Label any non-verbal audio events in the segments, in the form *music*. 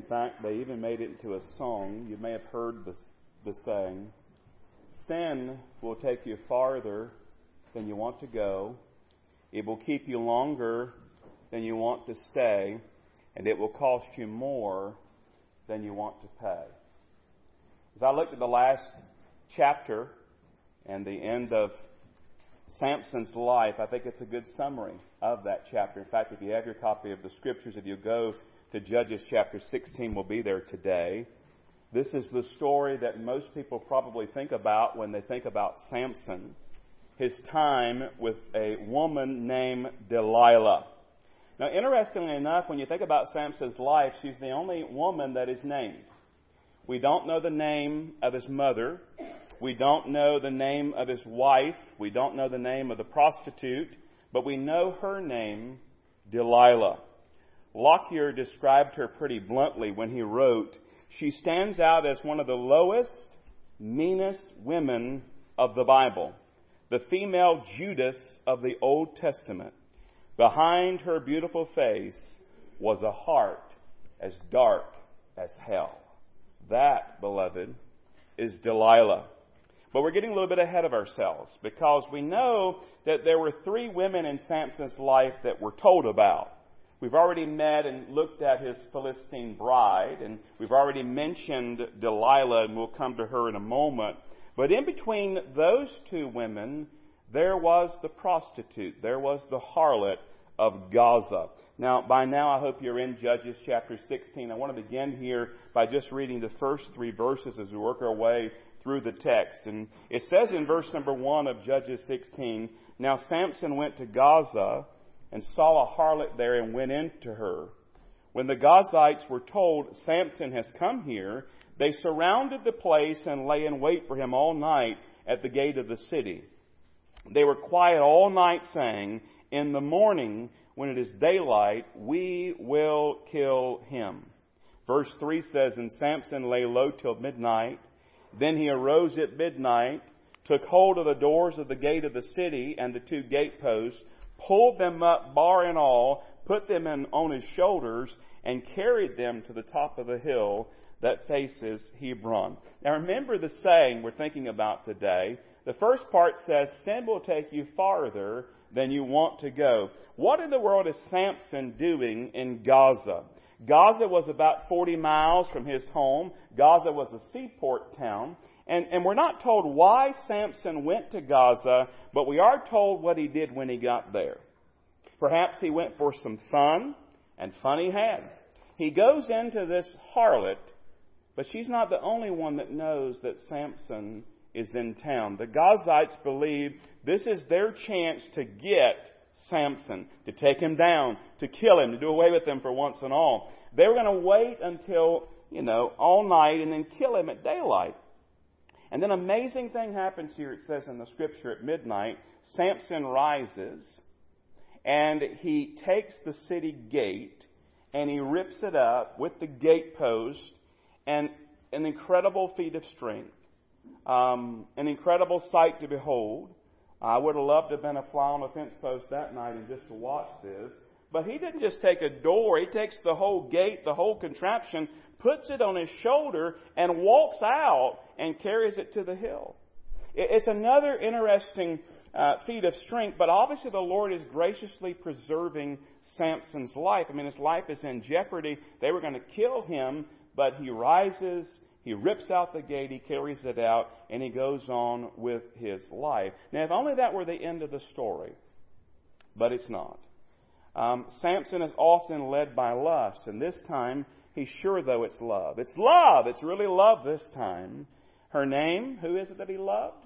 In fact, they even made it into a song. You may have heard the, the saying. Sin will take you farther than you want to go. It will keep you longer than you want to stay. And it will cost you more than you want to pay. As I looked at the last chapter and the end of Samson's life, I think it's a good summary of that chapter. In fact, if you have your copy of the scriptures, if you go to Judges chapter 16, will be there today. This is the story that most people probably think about when they think about Samson. His time with a woman named Delilah. Now, interestingly enough, when you think about Samson's life, she's the only woman that is named. We don't know the name of his mother. We don't know the name of his wife. We don't know the name of the prostitute. But we know her name, Delilah. Lockyer described her pretty bluntly when he wrote, She stands out as one of the lowest, meanest women of the Bible, the female Judas of the Old Testament. Behind her beautiful face was a heart as dark as hell. That, beloved, is Delilah. But we're getting a little bit ahead of ourselves because we know that there were three women in Samson's life that we're told about. We've already met and looked at his Philistine bride, and we've already mentioned Delilah, and we'll come to her in a moment. But in between those two women, there was the prostitute, there was the harlot of Gaza. Now, by now, I hope you're in Judges chapter 16. I want to begin here by just reading the first three verses as we work our way through the text. And it says in verse number 1 of Judges 16 Now Samson went to Gaza and saw a harlot there and went in to her. When the Gazites were told, Samson has come here, they surrounded the place and lay in wait for him all night at the gate of the city. They were quiet all night, saying, In the morning, when it is daylight, we will kill him. Verse 3 says, And Samson lay low till midnight. Then he arose at midnight, took hold of the doors of the gate of the city and the two gateposts, pulled them up, bar and all, put them in, on his shoulders, and carried them to the top of the hill that faces Hebron. Now remember the saying we're thinking about today. The first part says, Sin will take you farther than you want to go. What in the world is Samson doing in Gaza? Gaza was about 40 miles from his home. Gaza was a seaport town. And, and we're not told why Samson went to Gaza, but we are told what he did when he got there. Perhaps he went for some fun, and fun he had. He goes into this harlot, but she's not the only one that knows that Samson is in town. The Gazites believe this is their chance to get Samson, to take him down, to kill him, to do away with him for once and all. They were going to wait until, you know, all night and then kill him at daylight. And then amazing thing happens here. It says in the scripture at midnight, Samson rises and he takes the city gate and he rips it up with the gatepost and an incredible feat of strength, um, an incredible sight to behold. I would have loved to have been a fly on a fence post that night and just to watch this. But he didn't just take a door, he takes the whole gate, the whole contraption, puts it on his shoulder, and walks out and carries it to the hill. It's another interesting uh, feat of strength, but obviously the Lord is graciously preserving Samson's life. I mean, his life is in jeopardy. They were going to kill him, but he rises, he rips out the gate, he carries it out, and he goes on with his life. Now, if only that were the end of the story, but it's not. Um, Samson is often led by lust, and this time he's sure, though, it's love. It's love. It's really love this time. Her name, who is it that he loved?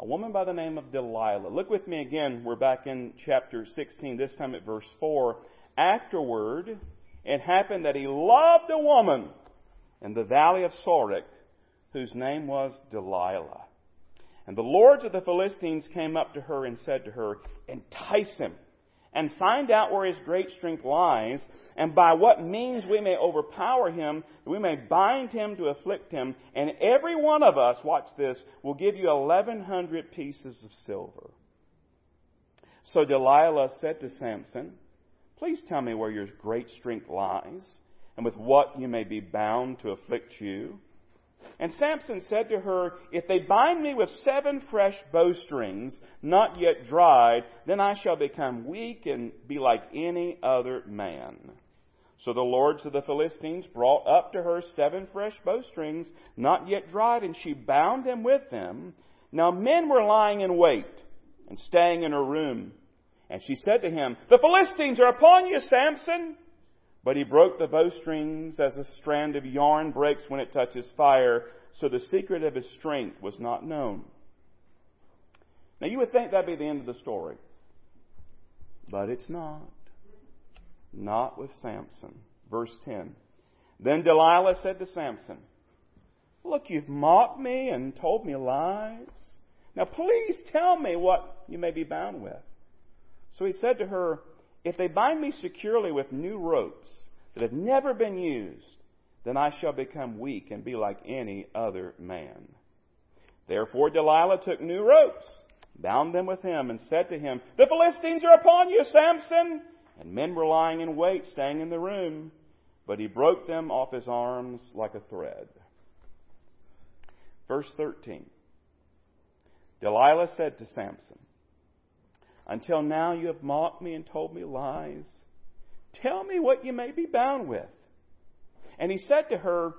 A woman by the name of Delilah. Look with me again. We're back in chapter 16, this time at verse 4. Afterward, it happened that he loved a woman in the valley of Sorek, whose name was Delilah. And the lords of the Philistines came up to her and said to her, Entice him and find out where his great strength lies, and by what means we may overpower him, we may bind him to afflict him, and every one of us, watch this, will give you 1,100 pieces of silver. So Delilah said to Samson, Please tell me where your great strength lies, and with what you may be bound to afflict you. And Samson said to her, If they bind me with seven fresh bowstrings, not yet dried, then I shall become weak and be like any other man. So the lords of the Philistines brought up to her seven fresh bowstrings, not yet dried, and she bound them with them. Now men were lying in wait and staying in her room. And she said to him, The Philistines are upon you, Samson. But he broke the bowstrings as a strand of yarn breaks when it touches fire, so the secret of his strength was not known. Now you would think that'd be the end of the story. But it's not. Not with Samson. Verse 10. Then Delilah said to Samson, Look, you've mocked me and told me lies. Now please tell me what you may be bound with. So he said to her, if they bind me securely with new ropes that have never been used, then I shall become weak and be like any other man. Therefore Delilah took new ropes, bound them with him, and said to him, The Philistines are upon you, Samson! And men were lying in wait, staying in the room. But he broke them off his arms like a thread. Verse 13. Delilah said to Samson, until now you have mocked me and told me lies. Tell me what you may be bound with. And he said to her,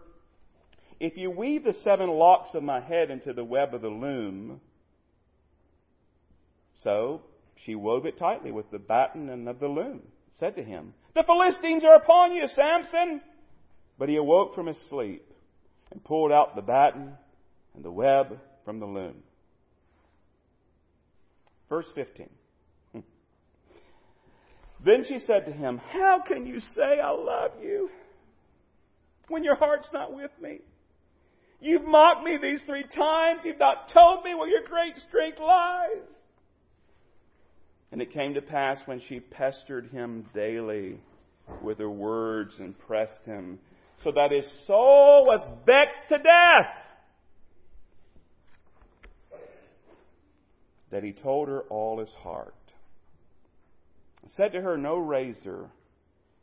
If you weave the seven locks of my head into the web of the loom, so she wove it tightly with the batten and of the loom. Said to him, The Philistines are upon you, Samson! But he awoke from his sleep and pulled out the batten and the web from the loom. Verse 15. Then she said to him, How can you say I love you when your heart's not with me? You've mocked me these three times. You've not told me where your great strength lies. And it came to pass when she pestered him daily with her words and pressed him, so that his soul was vexed to death. that he told her all his heart. He said to her, No razor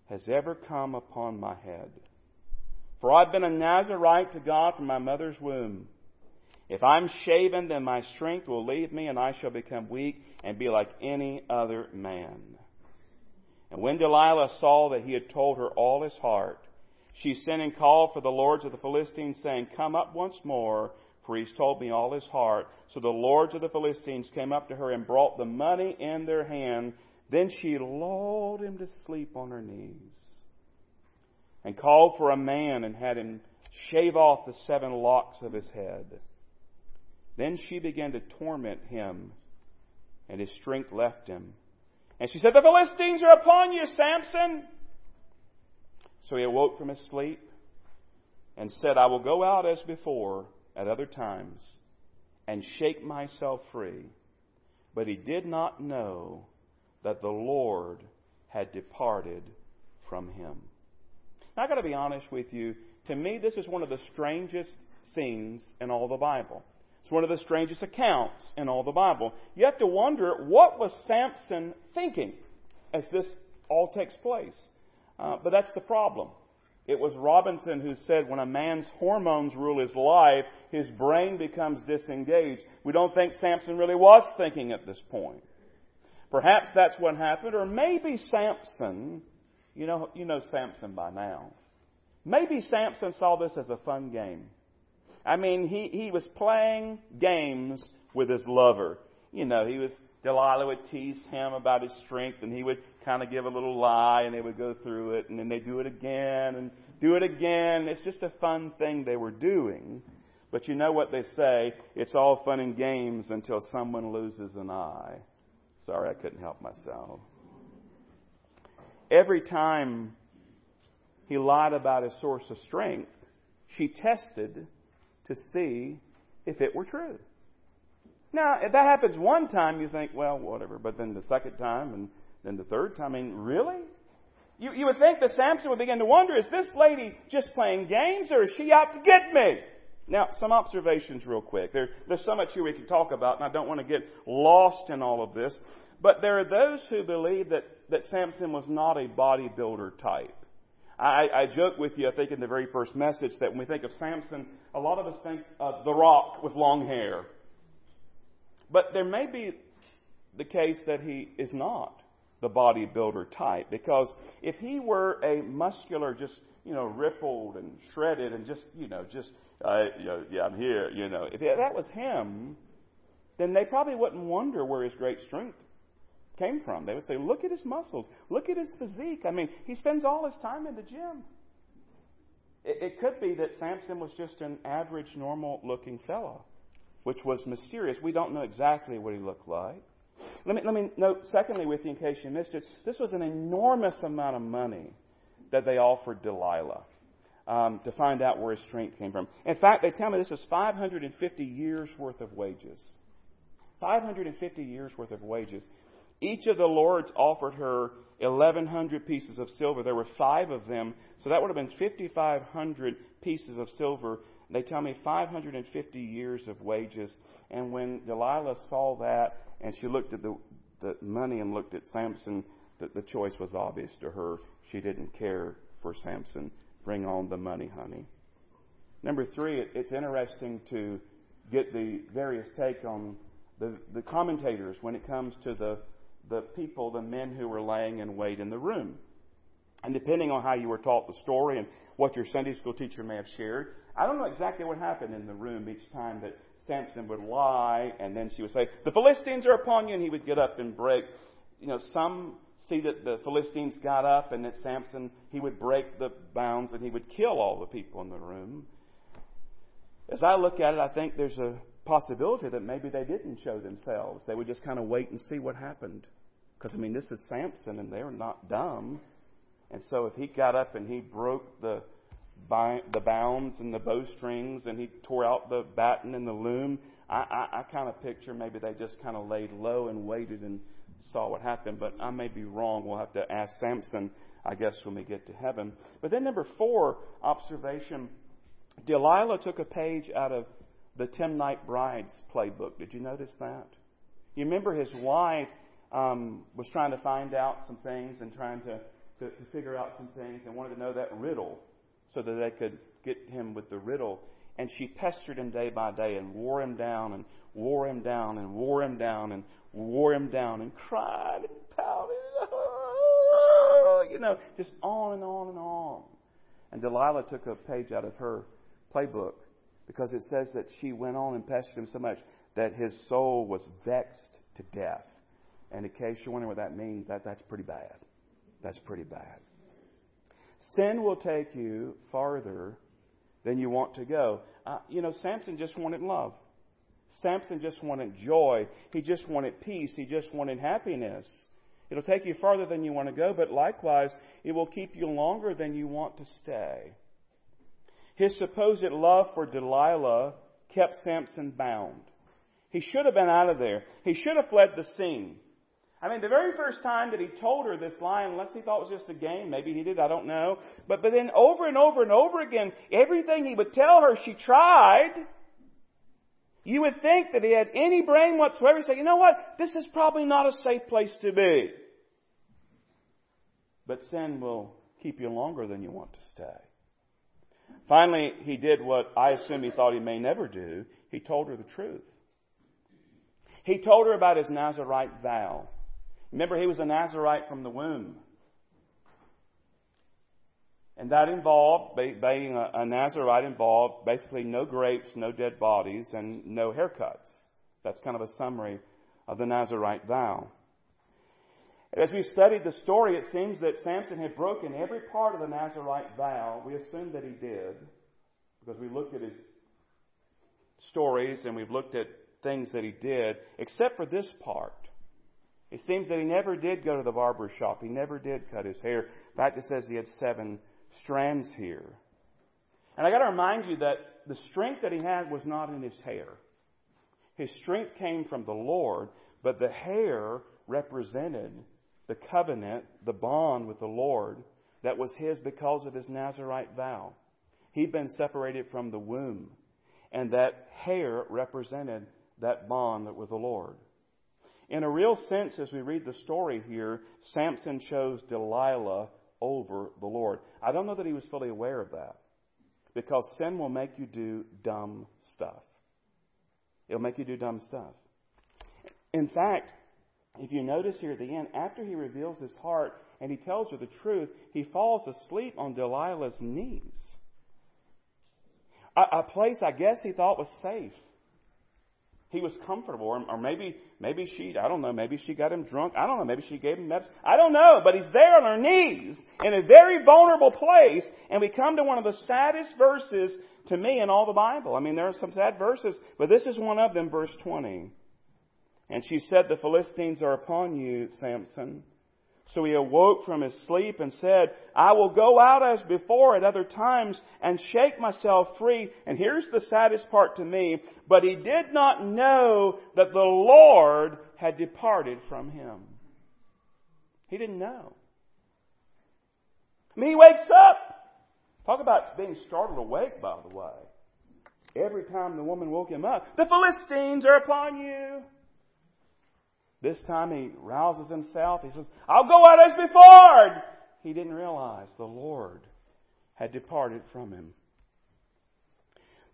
has ever come upon my head. For I've been a Nazarite to God from my mother's womb. If I'm shaven, then my strength will leave me, and I shall become weak and be like any other man. And when Delilah saw that he had told her all his heart, she sent and called for the lords of the Philistines, saying, Come up once more, for he's told me all his heart. So the lords of the Philistines came up to her and brought the money in their hand. Then she lulled him to sleep on her knees and called for a man and had him shave off the seven locks of his head. Then she began to torment him, and his strength left him. And she said, The Philistines are upon you, Samson. So he awoke from his sleep and said, I will go out as before at other times and shake myself free. But he did not know that the Lord had departed from him. Now, I've got to be honest with you. To me, this is one of the strangest scenes in all the Bible. It's one of the strangest accounts in all the Bible. You have to wonder what was Samson thinking as this all takes place. Uh, but that's the problem. It was Robinson who said when a man's hormones rule his life, his brain becomes disengaged. We don't think Samson really was thinking at this point. Perhaps that's what happened, or maybe Samson, you know, you know Samson by now. Maybe Samson saw this as a fun game. I mean, he, he was playing games with his lover. You know, he was, Delilah would tease him about his strength and he would kind of give a little lie and they would go through it and then they do it again and do it again. It's just a fun thing they were doing. But you know what they say? It's all fun and games until someone loses an eye. Sorry, I couldn't help myself. Every time he lied about his source of strength, she tested to see if it were true. Now, if that happens one time, you think, well, whatever. But then the second time and then the third time, I mean, really? You, you would think that Samson would begin to wonder, is this lady just playing games or is she out to get me? Now, some observations real quick. There, there's so much here we could talk about, and I don't want to get lost in all of this. But there are those who believe that, that Samson was not a bodybuilder type. I, I joke with you, I think, in the very first message that when we think of Samson, a lot of us think of The Rock with long hair. But there may be the case that he is not the bodybuilder type, because if he were a muscular, just you know, rippled and shredded and just you know, just uh, you know, yeah, I'm here, you know, if that was him, then they probably wouldn't wonder where his great strength came from. They would say, look at his muscles. Look at his physique. I mean, he spends all his time in the gym. It, it could be that Samson was just an average, normal looking fellow, which was mysterious. We don't know exactly what he looked like. Let me, let me note, secondly, with you, in case you missed it, this was an enormous amount of money that they offered Delilah um, to find out where his strength came from. In fact, they tell me this is 550 years worth of wages. 550 years worth of wages. Each of the lords offered her 1,100 pieces of silver. There were five of them, so that would have been 5,500 pieces of silver. They tell me 550 years of wages. And when Delilah saw that and she looked at the, the money and looked at Samson, the, the choice was obvious to her. She didn't care for Samson. Bring on the money, honey. Number three, it, it's interesting to get the various take on the, the commentators when it comes to the the people, the men who were laying in wait in the room. And depending on how you were taught the story and what your Sunday school teacher may have shared, I don't know exactly what happened in the room each time that Samson would lie, and then she would say, The Philistines are upon you, and he would get up and break. You know, some see that the Philistines got up and that Samson, he would break the bounds and he would kill all the people in the room. As I look at it, I think there's a possibility that maybe they didn't show themselves. They would just kind of wait and see what happened. Because, I mean, this is Samson, and they're not dumb. And so if he got up and he broke the, the bounds and the bowstrings and he tore out the batten and the loom, I, I, I kind of picture maybe they just kind of laid low and waited and saw what happened. But I may be wrong. We'll have to ask Samson, I guess, when we get to heaven. But then, number four observation Delilah took a page out of the Timnite Bride's playbook. Did you notice that? You remember his wife um, was trying to find out some things and trying to, to, to figure out some things and wanted to know that riddle so that they could get him with the riddle. And she pestered him day by day and wore him down and wore him down and wore him down and wore him down and cried and pouted. *laughs* You know, just on and on and on. And Delilah took a page out of her playbook because it says that she went on and pestered him so much that his soul was vexed to death. And in case you're wondering what that means, that, that's pretty bad. That's pretty bad. Sin will take you farther than you want to go. Uh, you know, Samson just wanted love. Samson just wanted joy. He just wanted peace. He just wanted happiness. It'll take you farther than you want to go, but likewise, it will keep you longer than you want to stay. His supposed love for Delilah kept Samson bound. He should have been out of there. He should have fled the scene. I mean, the very first time that he told her this lie, unless he thought it was just a game, maybe he did, I don't know. But, but then over and over and over again, everything he would tell her, she tried. You would think that he had any brain whatsoever. He'd say, you know what? This is probably not a safe place to be. But sin will keep you longer than you want to stay. Finally, he did what I assume he thought he may never do. He told her the truth. He told her about his Nazarite vow. Remember, he was a Nazarite from the womb. And that involved, being a Nazarite involved basically no grapes, no dead bodies, and no haircuts. That's kind of a summary of the Nazarite vow. As we studied the story, it seems that Samson had broken every part of the Nazarite vow. We assume that he did, because we looked at his stories and we've looked at things that he did, except for this part. It seems that he never did go to the barber shop. He never did cut his hair. In fact, it says he had seven strands here. And I got to remind you that the strength that he had was not in his hair. His strength came from the Lord, but the hair represented the covenant, the bond with the Lord that was his because of his Nazarite vow. He'd been separated from the womb, and that hair represented that bond with the Lord. In a real sense, as we read the story here, Samson chose Delilah over the Lord. I don't know that he was fully aware of that because sin will make you do dumb stuff. It'll make you do dumb stuff. In fact, if you notice here at the end, after he reveals his heart and he tells her the truth, he falls asleep on Delilah's knees. A, a place I guess he thought was safe he was comfortable, or, or maybe maybe she I don't know maybe she got him drunk. I don't know maybe she gave him medicine. I don't know but he's there on her knees in a very vulnerable place. And we come to one of the saddest verses to me in all the Bible. I mean there are some sad verses but this is one of them verse 20 and she said the Philistines are upon you Samson so he awoke from his sleep and said, I will go out as before at other times and shake myself free. And here's the saddest part to me. But he did not know that the Lord had departed from him. He didn't know. I mean, he wakes up. Talk about being startled awake, by the way. Every time the woman woke him up, the Philistines are upon you. This time he rouses himself. He says, I'll go out as before. He didn't realize the Lord had departed from him.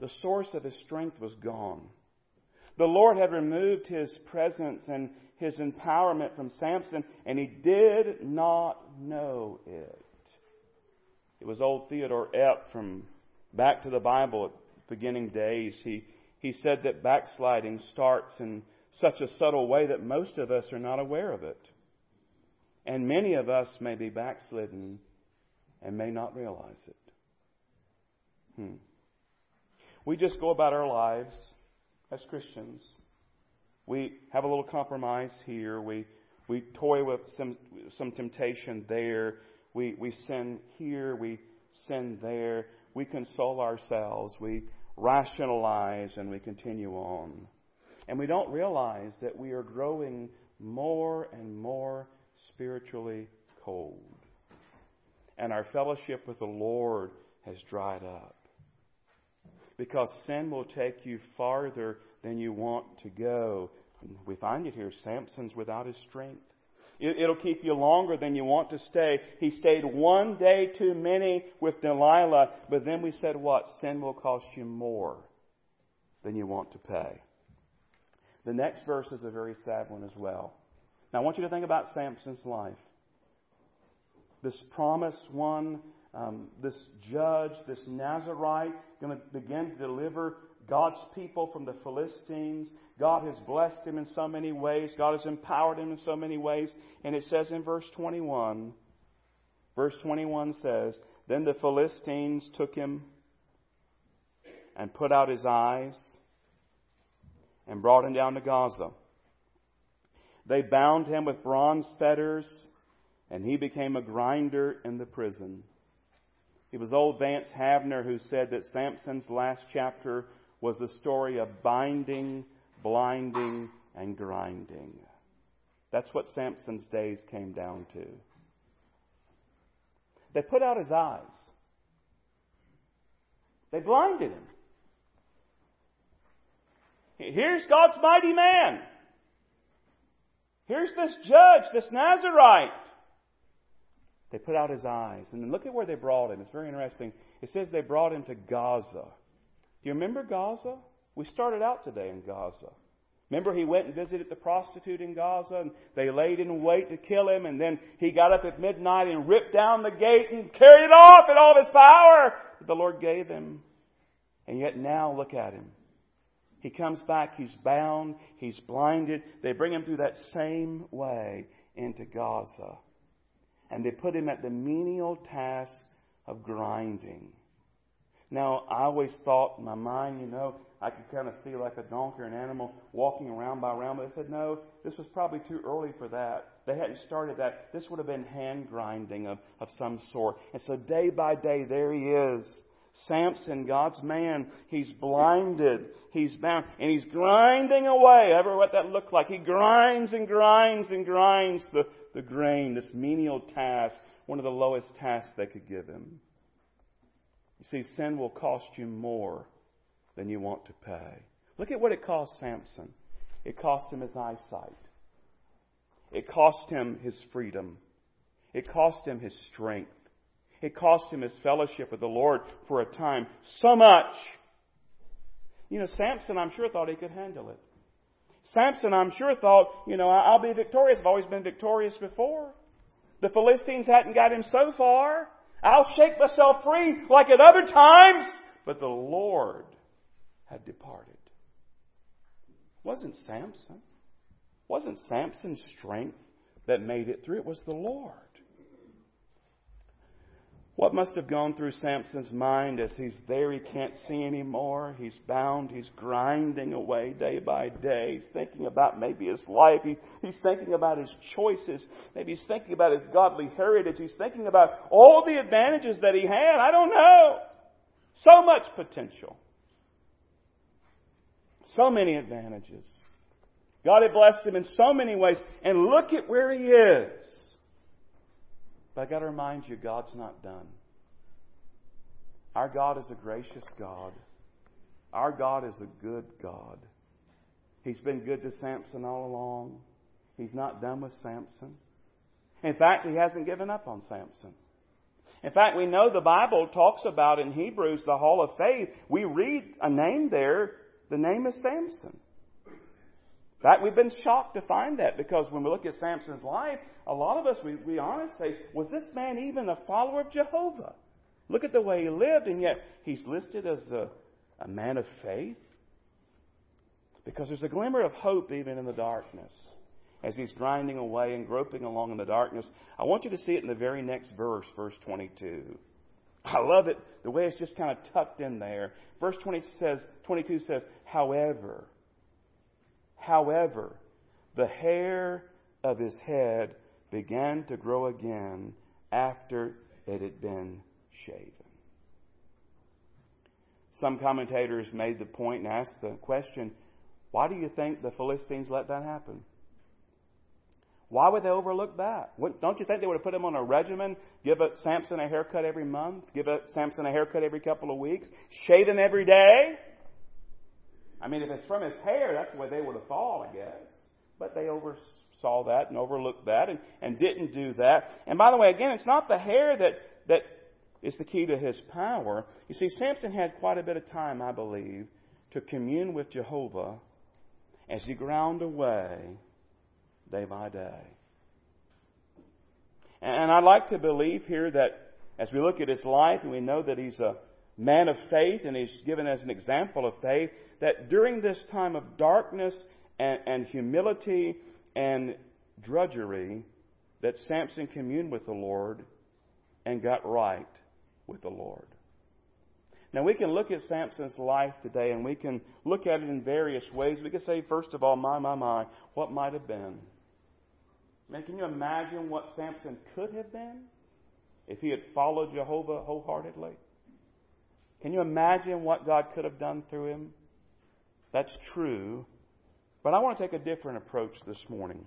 The source of his strength was gone. The Lord had removed his presence and his empowerment from Samson, and he did not know it. It was old Theodore Epp from Back to the Bible at beginning days. He, he said that backsliding starts in such a subtle way that most of us are not aware of it. And many of us may be backslidden and may not realize it. Hmm. We just go about our lives as Christians. We have a little compromise here. We, we toy with some, some temptation there. We, we sin here. We sin there. We console ourselves. We rationalize and we continue on. And we don't realize that we are growing more and more spiritually cold. And our fellowship with the Lord has dried up. Because sin will take you farther than you want to go. We find it here. Samson's without his strength. It'll keep you longer than you want to stay. He stayed one day too many with Delilah, but then we said what? Sin will cost you more than you want to pay. The next verse is a very sad one as well. Now I want you to think about Samson's life. This promised one, um, this judge, this Nazarite, going to begin to deliver God's people from the Philistines. God has blessed him in so many ways. God has empowered him in so many ways. And it says in verse 21, verse 21 says, Then the Philistines took him and put out his eyes and brought him down to Gaza. They bound him with bronze fetters, and he became a grinder in the prison. It was old Vance Havner who said that Samson's last chapter was a story of binding, blinding, and grinding. That's what Samson's days came down to. They put out his eyes. They blinded him. Here's God's mighty man. Here's this judge, this Nazarite. They put out his eyes. And then look at where they brought him. It's very interesting. It says they brought him to Gaza. Do you remember Gaza? We started out today in Gaza. Remember, he went and visited the prostitute in Gaza, and they laid in wait to kill him, and then he got up at midnight and ripped down the gate and carried it off in all of his power that the Lord gave him. And yet now, look at him. He comes back, he's bound, he's blinded. They bring him through that same way into Gaza. And they put him at the menial task of grinding. Now, I always thought in my mind, you know, I could kind of see like a donkey or an animal walking around by round, but I said, no, this was probably too early for that. They hadn't started that. This would have been hand grinding of, of some sort. And so day by day, there he is. Samson, God's man, he's blinded, he's bound, and he's grinding away. Ever what that looked like? He grinds and grinds and grinds the, the grain, this menial task, one of the lowest tasks they could give him. You see, sin will cost you more than you want to pay. Look at what it cost Samson. It cost him his eyesight. It cost him his freedom. It cost him his strength. It cost him his fellowship with the Lord for a time. So much. You know, Samson, I'm sure, thought he could handle it. Samson, I'm sure, thought, you know, I'll be victorious. I've always been victorious before. The Philistines hadn't got him so far. I'll shake myself free like at other times. But the Lord had departed. Wasn't Samson. Wasn't Samson's strength that made it through. It was the Lord. What must have gone through Samson's mind as he's there, he can't see anymore, he's bound, he's grinding away day by day, he's thinking about maybe his life, he, he's thinking about his choices, maybe he's thinking about his godly heritage, he's thinking about all the advantages that he had, I don't know. So much potential. So many advantages. God had blessed him in so many ways, and look at where he is. But I've got to remind you, God's not done. Our God is a gracious God. Our God is a good God. He's been good to Samson all along. He's not done with Samson. In fact, he hasn't given up on Samson. In fact, we know the Bible talks about in Hebrews the Hall of Faith. We read a name there. The name is Samson. In fact, we've been shocked to find that because when we look at Samson's life, a lot of us, we be honest, say, was this man even a follower of Jehovah? Look at the way he lived, and yet he's listed as a, a man of faith. Because there's a glimmer of hope even in the darkness as he's grinding away and groping along in the darkness. I want you to see it in the very next verse, verse 22. I love it, the way it's just kind of tucked in there. Verse 20 says, 22 says, however, however, the hair of his head began to grow again after it had been shaven. Some commentators made the point and asked the question why do you think the Philistines let that happen? Why would they overlook that? Don't you think they would have put him on a regimen, give Samson a haircut every month, give Samson a haircut every couple of weeks, shave him every day? I mean, if it's from his hair, that's the way they would have thought, I guess. But they oversaw that and overlooked that and, and didn't do that. And by the way, again, it's not the hair that, that is the key to his power. You see, Samson had quite a bit of time, I believe, to commune with Jehovah as he ground away day by day. And I'd like to believe here that as we look at his life and we know that he's a man of faith and he's given as an example of faith, that during this time of darkness and, and humility and drudgery, that Samson communed with the Lord and got right with the Lord. Now, we can look at Samson's life today and we can look at it in various ways. We can say, first of all, my, my, my, what might have been. Man, can you imagine what Samson could have been if he had followed Jehovah wholeheartedly? Can you imagine what God could have done through him? That's true. But I want to take a different approach this morning.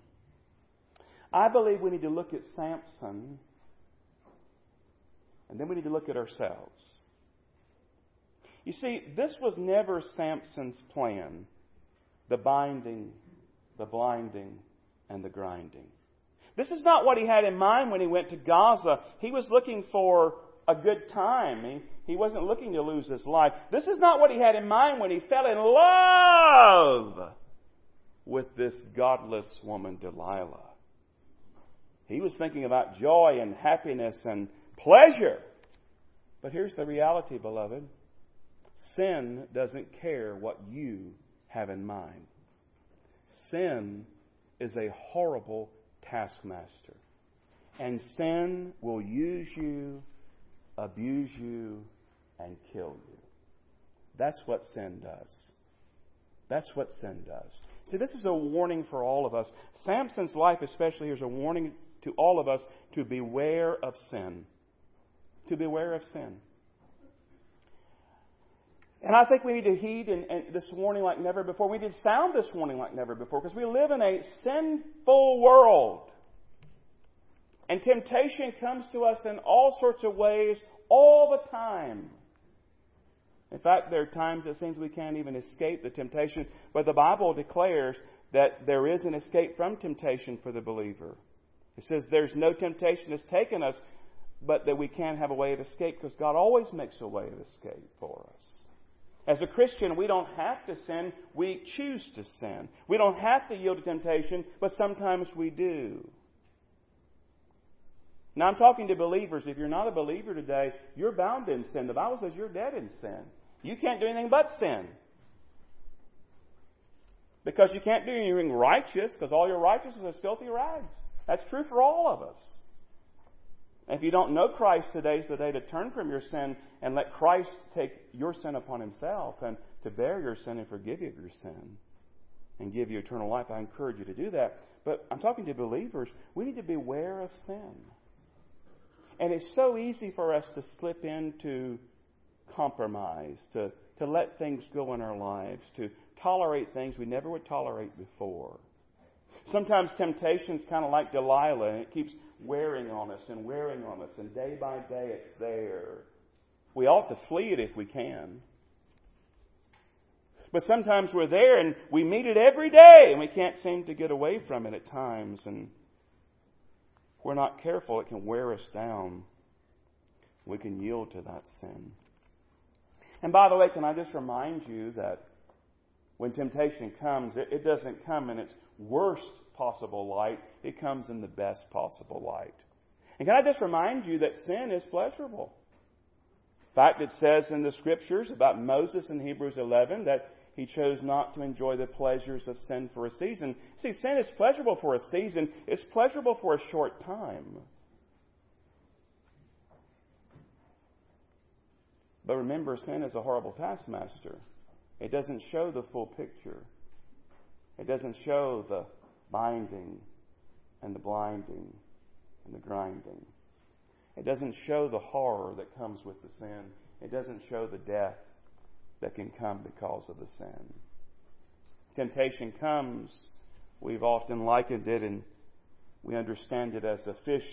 I believe we need to look at Samson and then we need to look at ourselves. You see, this was never Samson's plan the binding, the blinding, and the grinding. This is not what he had in mind when he went to Gaza. He was looking for a good time. He, he wasn't looking to lose his life. This is not what he had in mind when he fell in love with this godless woman, Delilah. He was thinking about joy and happiness and pleasure. But here's the reality, beloved sin doesn't care what you have in mind. Sin is a horrible taskmaster. And sin will use you, abuse you, and kill you. That's what sin does. That's what sin does. See, this is a warning for all of us. Samson's life, especially, is a warning to all of us to beware of sin. To beware of sin. And I think we need to heed and, this warning like never before. We need to sound this warning like never before because we live in a sinful world. And temptation comes to us in all sorts of ways all the time. In fact, there are times it seems we can't even escape the temptation, but the Bible declares that there is an escape from temptation for the believer. It says there's no temptation that's taken us, but that we can have a way of escape because God always makes a way of escape for us. As a Christian, we don't have to sin, we choose to sin. We don't have to yield to temptation, but sometimes we do. Now, I'm talking to believers. If you're not a believer today, you're bound in sin. The Bible says you're dead in sin. You can't do anything but sin. Because you can't do anything righteous, because all your righteousness is filthy rags. That's true for all of us. If you don't know Christ, today is the day to turn from your sin and let Christ take your sin upon himself and to bear your sin and forgive you of your sin and give you eternal life. I encourage you to do that. But I'm talking to believers. We need to beware of sin. And it's so easy for us to slip into compromise, to, to let things go in our lives, to tolerate things we never would tolerate before. Sometimes temptation's kind of like Delilah, and it keeps wearing on us and wearing on us, and day by day it's there. We ought to flee it if we can. But sometimes we're there and we meet it every day, and we can't seem to get away from it at times. And we're not careful, it can wear us down. We can yield to that sin. And by the way, can I just remind you that when temptation comes, it, it doesn't come in its worst possible light, it comes in the best possible light. And can I just remind you that sin is pleasurable? In fact, it says in the scriptures about Moses in Hebrews 11 that he chose not to enjoy the pleasures of sin for a season. See, sin is pleasurable for a season, it's pleasurable for a short time. But remember, sin is a horrible taskmaster. It doesn't show the full picture. It doesn't show the binding and the blinding and the grinding. It doesn't show the horror that comes with the sin. It doesn't show the death that can come because of the sin. Temptation comes, we've often likened it and we understand it as a fish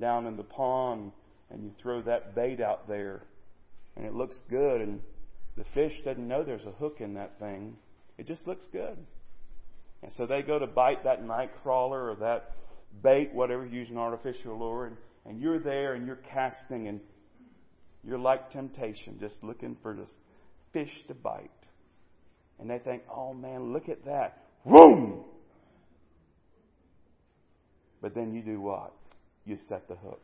down in the pond and you throw that bait out there and it looks good and the fish doesn't know there's a hook in that thing It just looks good. And so they go to bite that night crawler or that bait, whatever, using artificial lure, and, and you're there and you're casting and you're like temptation, just looking for this fish to bite. And they think, oh man, look at that. Boom! But then you do what? You set the hook.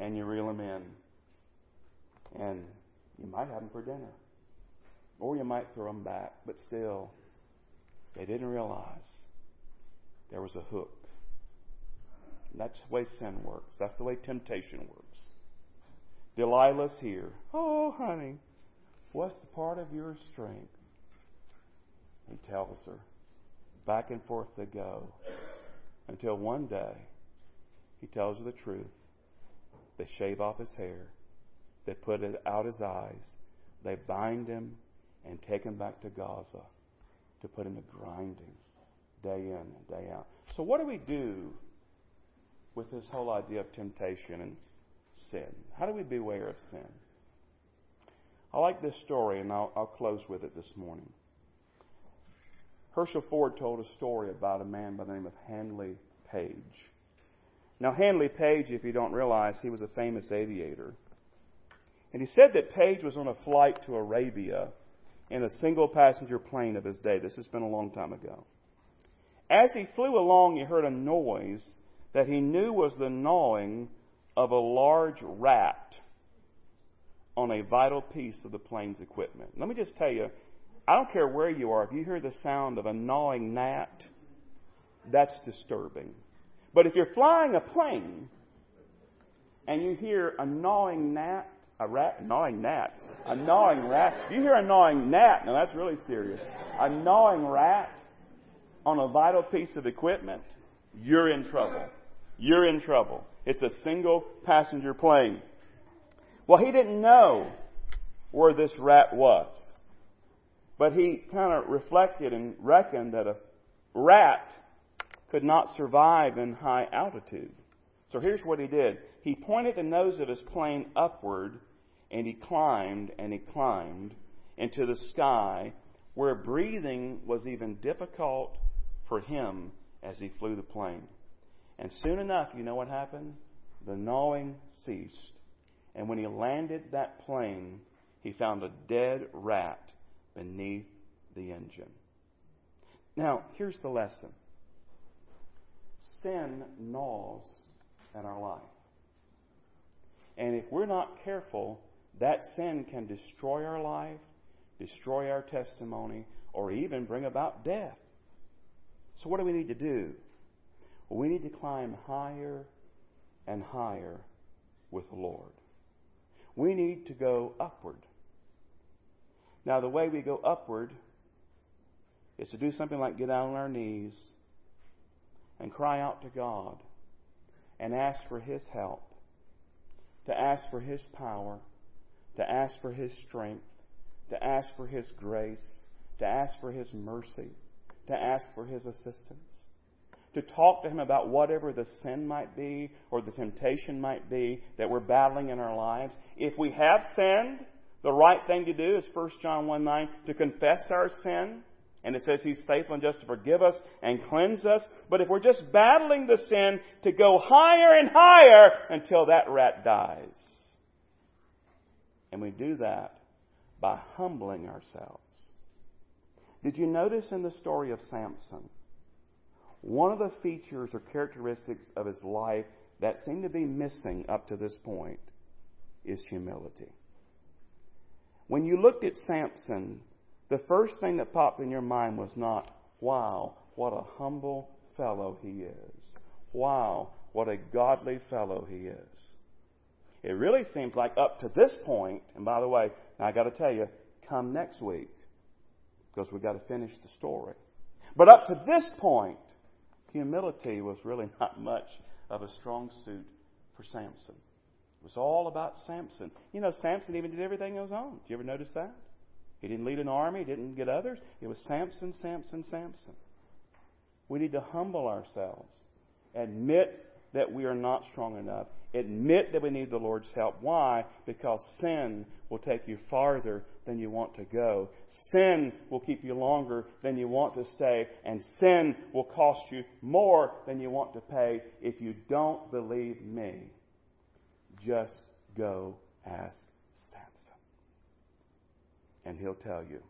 And you reel them in. And you might have them for dinner. Or you might throw them back. But still, they didn't realize there was a hook. That's the way sin works. That's the way temptation works. Delilah's here. Oh, honey, what's the part of your strength? He tells her. Back and forth they go. Until one day, he tells her the truth. They shave off his hair. They put it out his eyes. They bind him and take him back to Gaza to put him to grinding day in and day out. So, what do we do with this whole idea of temptation and sin? How do we beware of sin? I like this story, and I'll, I'll close with it this morning. Herschel Ford told a story about a man by the name of Handley Page. Now, Handley Page, if you don't realize, he was a famous aviator. And he said that Page was on a flight to Arabia in a single passenger plane of his day. This has been a long time ago. As he flew along, he heard a noise that he knew was the gnawing of a large rat on a vital piece of the plane's equipment. Let me just tell you, I don't care where you are, if you hear the sound of a gnawing gnat, that's disturbing. But if you're flying a plane and you hear a gnawing gnat, a rat, gnawing gnat, a gnawing rat, if you hear a gnawing gnat, now that's really serious, a gnawing rat on a vital piece of equipment, you're in trouble. You're in trouble. It's a single passenger plane. Well, he didn't know where this rat was. But he kind of reflected and reckoned that a rat could not survive in high altitude. So here's what he did. He pointed the nose of his plane upward and he climbed and he climbed into the sky where breathing was even difficult for him as he flew the plane. And soon enough, you know what happened? The gnawing ceased. And when he landed that plane, he found a dead rat beneath the engine. Now, here's the lesson sin gnaws at our life. And if we're not careful, that sin can destroy our life, destroy our testimony, or even bring about death. So, what do we need to do? Well, we need to climb higher and higher with the Lord. We need to go upward. Now, the way we go upward is to do something like get down on our knees and cry out to God and ask for His help, to ask for His power, to ask for His strength, to ask for His grace, to ask for His mercy, to ask for His assistance, to talk to Him about whatever the sin might be or the temptation might be that we're battling in our lives. If we have sinned, the right thing to do is 1 John 1 9, to confess our sin. And it says He's faithful and just to forgive us and cleanse us. But if we're just battling the sin, to go higher and higher until that rat dies. And we do that by humbling ourselves. Did you notice in the story of Samson, one of the features or characteristics of his life that seemed to be missing up to this point is humility. When you looked at Samson, the first thing that popped in your mind was not, wow, what a humble fellow he is. Wow, what a godly fellow he is. It really seems like up to this point, and by the way, I got to tell you, come next week, because we've got to finish the story. But up to this point, humility was really *laughs* not much of a strong suit for Samson. It was all about Samson. You know, Samson even did everything on his own. Did you ever notice that? He didn't lead an army, he didn't get others. It was Samson, Samson, Samson. We need to humble ourselves, admit that we are not strong enough, admit that we need the Lord's help. Why? Because sin will take you farther than you want to go. Sin will keep you longer than you want to stay, and sin will cost you more than you want to pay. If you don't believe me, just go ask Samson. And he'll tell you,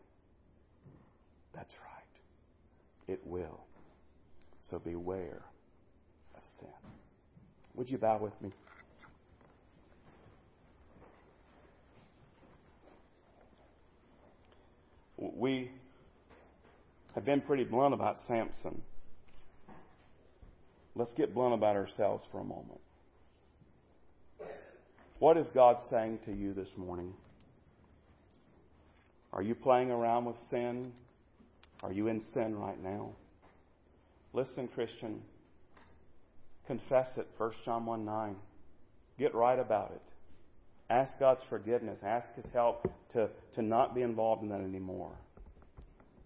that's right. It will. So beware of sin. Would you bow with me? We have been pretty blunt about Samson. Let's get blunt about ourselves for a moment. What is God saying to you this morning? Are you playing around with sin? Are you in sin right now? Listen, Christian, confess it. 1 John 1 9. Get right about it. Ask God's forgiveness. Ask His help to, to not be involved in that anymore.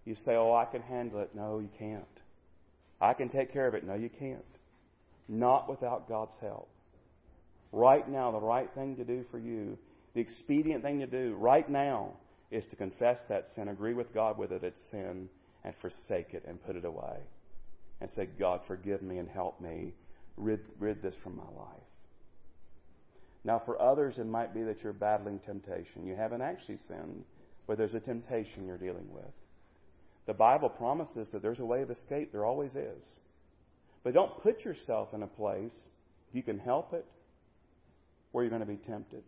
You say, Oh, I can handle it. No, you can't. I can take care of it. No, you can't. Not without God's help. Right now, the right thing to do for you, the expedient thing to do right now, is to confess that sin, agree with God with it, it's sin, and forsake it and put it away. And say, God, forgive me and help me. Rid, rid this from my life. Now, for others, it might be that you're battling temptation. You haven't actually sinned, but there's a temptation you're dealing with. The Bible promises that there's a way of escape. There always is. But don't put yourself in a place, if you can help it, where you're going to be tempted.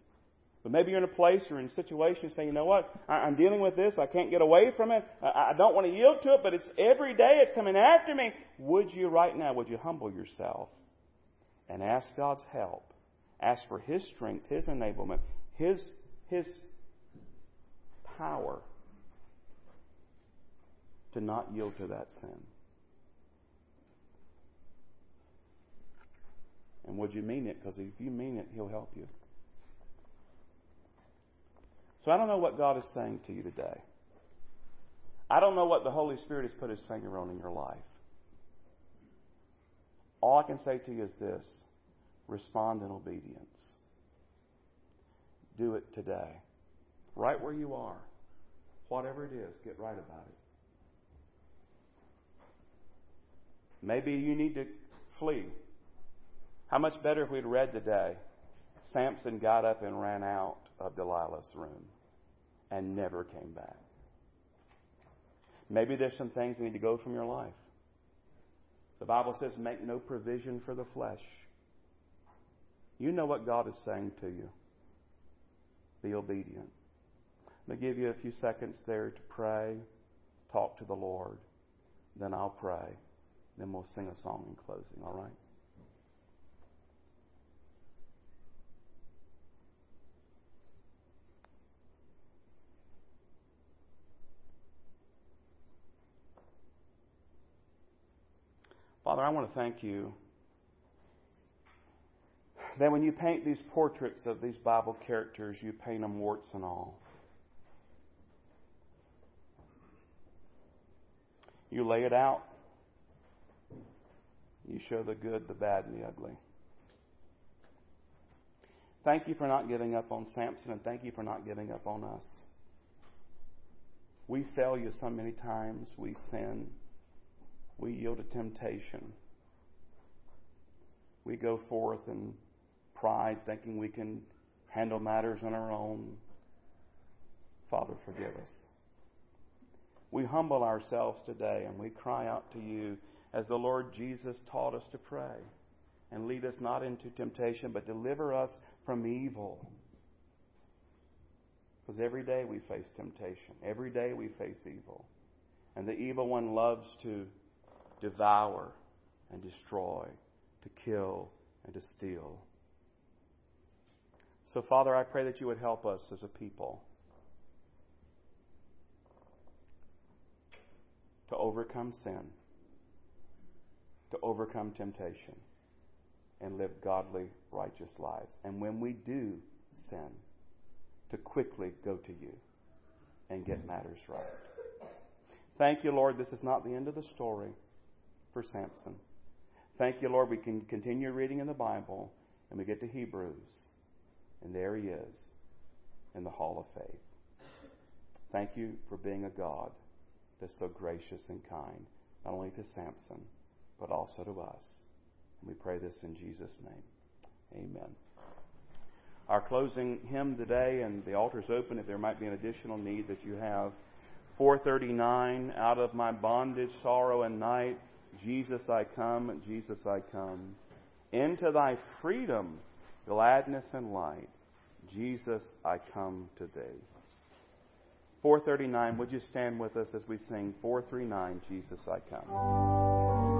But maybe you're in a place or in a situation saying, you know what, I'm dealing with this, I can't get away from it, I don't want to yield to it, but it's every day, it's coming after me. Would you right now, would you humble yourself and ask God's help? Ask for His strength, His enablement, His, His power to not yield to that sin. And would you mean it? Because if you mean it, He'll help you. So I don't know what God is saying to you today. I don't know what the Holy Spirit has put His finger on in your life. All I can say to you is this respond in obedience. Do it today. Right where you are. Whatever it is, get right about it. Maybe you need to flee. How much better if we'd read today? Samson got up and ran out of Delilah's room and never came back. Maybe there's some things that need to go from your life. The Bible says, make no provision for the flesh. You know what God is saying to you. Be obedient. I'm going to give you a few seconds there to pray, talk to the Lord. Then I'll pray. Then we'll sing a song in closing, all right? Father, I want to thank you that when you paint these portraits of these Bible characters, you paint them warts and all. You lay it out. You show the good, the bad, and the ugly. Thank you for not giving up on Samson, and thank you for not giving up on us. We fail you so many times. We sin. We yield to temptation. We go forth and pride, thinking we can handle matters on our own. Father, forgive us. We humble ourselves today and we cry out to you as the Lord Jesus taught us to pray. And lead us not into temptation, but deliver us from evil. Because every day we face temptation. Every day we face evil. And the evil one loves to devour and destroy, to kill and to steal. So, Father, I pray that you would help us as a people to overcome sin, to overcome temptation, and live godly, righteous lives. And when we do sin, to quickly go to you and get matters right. Thank you, Lord. This is not the end of the story for Samson. Thank you, Lord. We can continue reading in the Bible and we get to Hebrews. And there he is in the hall of faith. Thank you for being a God that's so gracious and kind, not only to Samson, but also to us. And we pray this in Jesus' name. Amen. Our closing hymn today, and the altar is open if there might be an additional need that you have. 439, out of my bondage, sorrow, and night, Jesus I come, Jesus I come. Into thy freedom, gladness, and light, Jesus I come today. 439, would you stand with us as we sing 439, Jesus I come?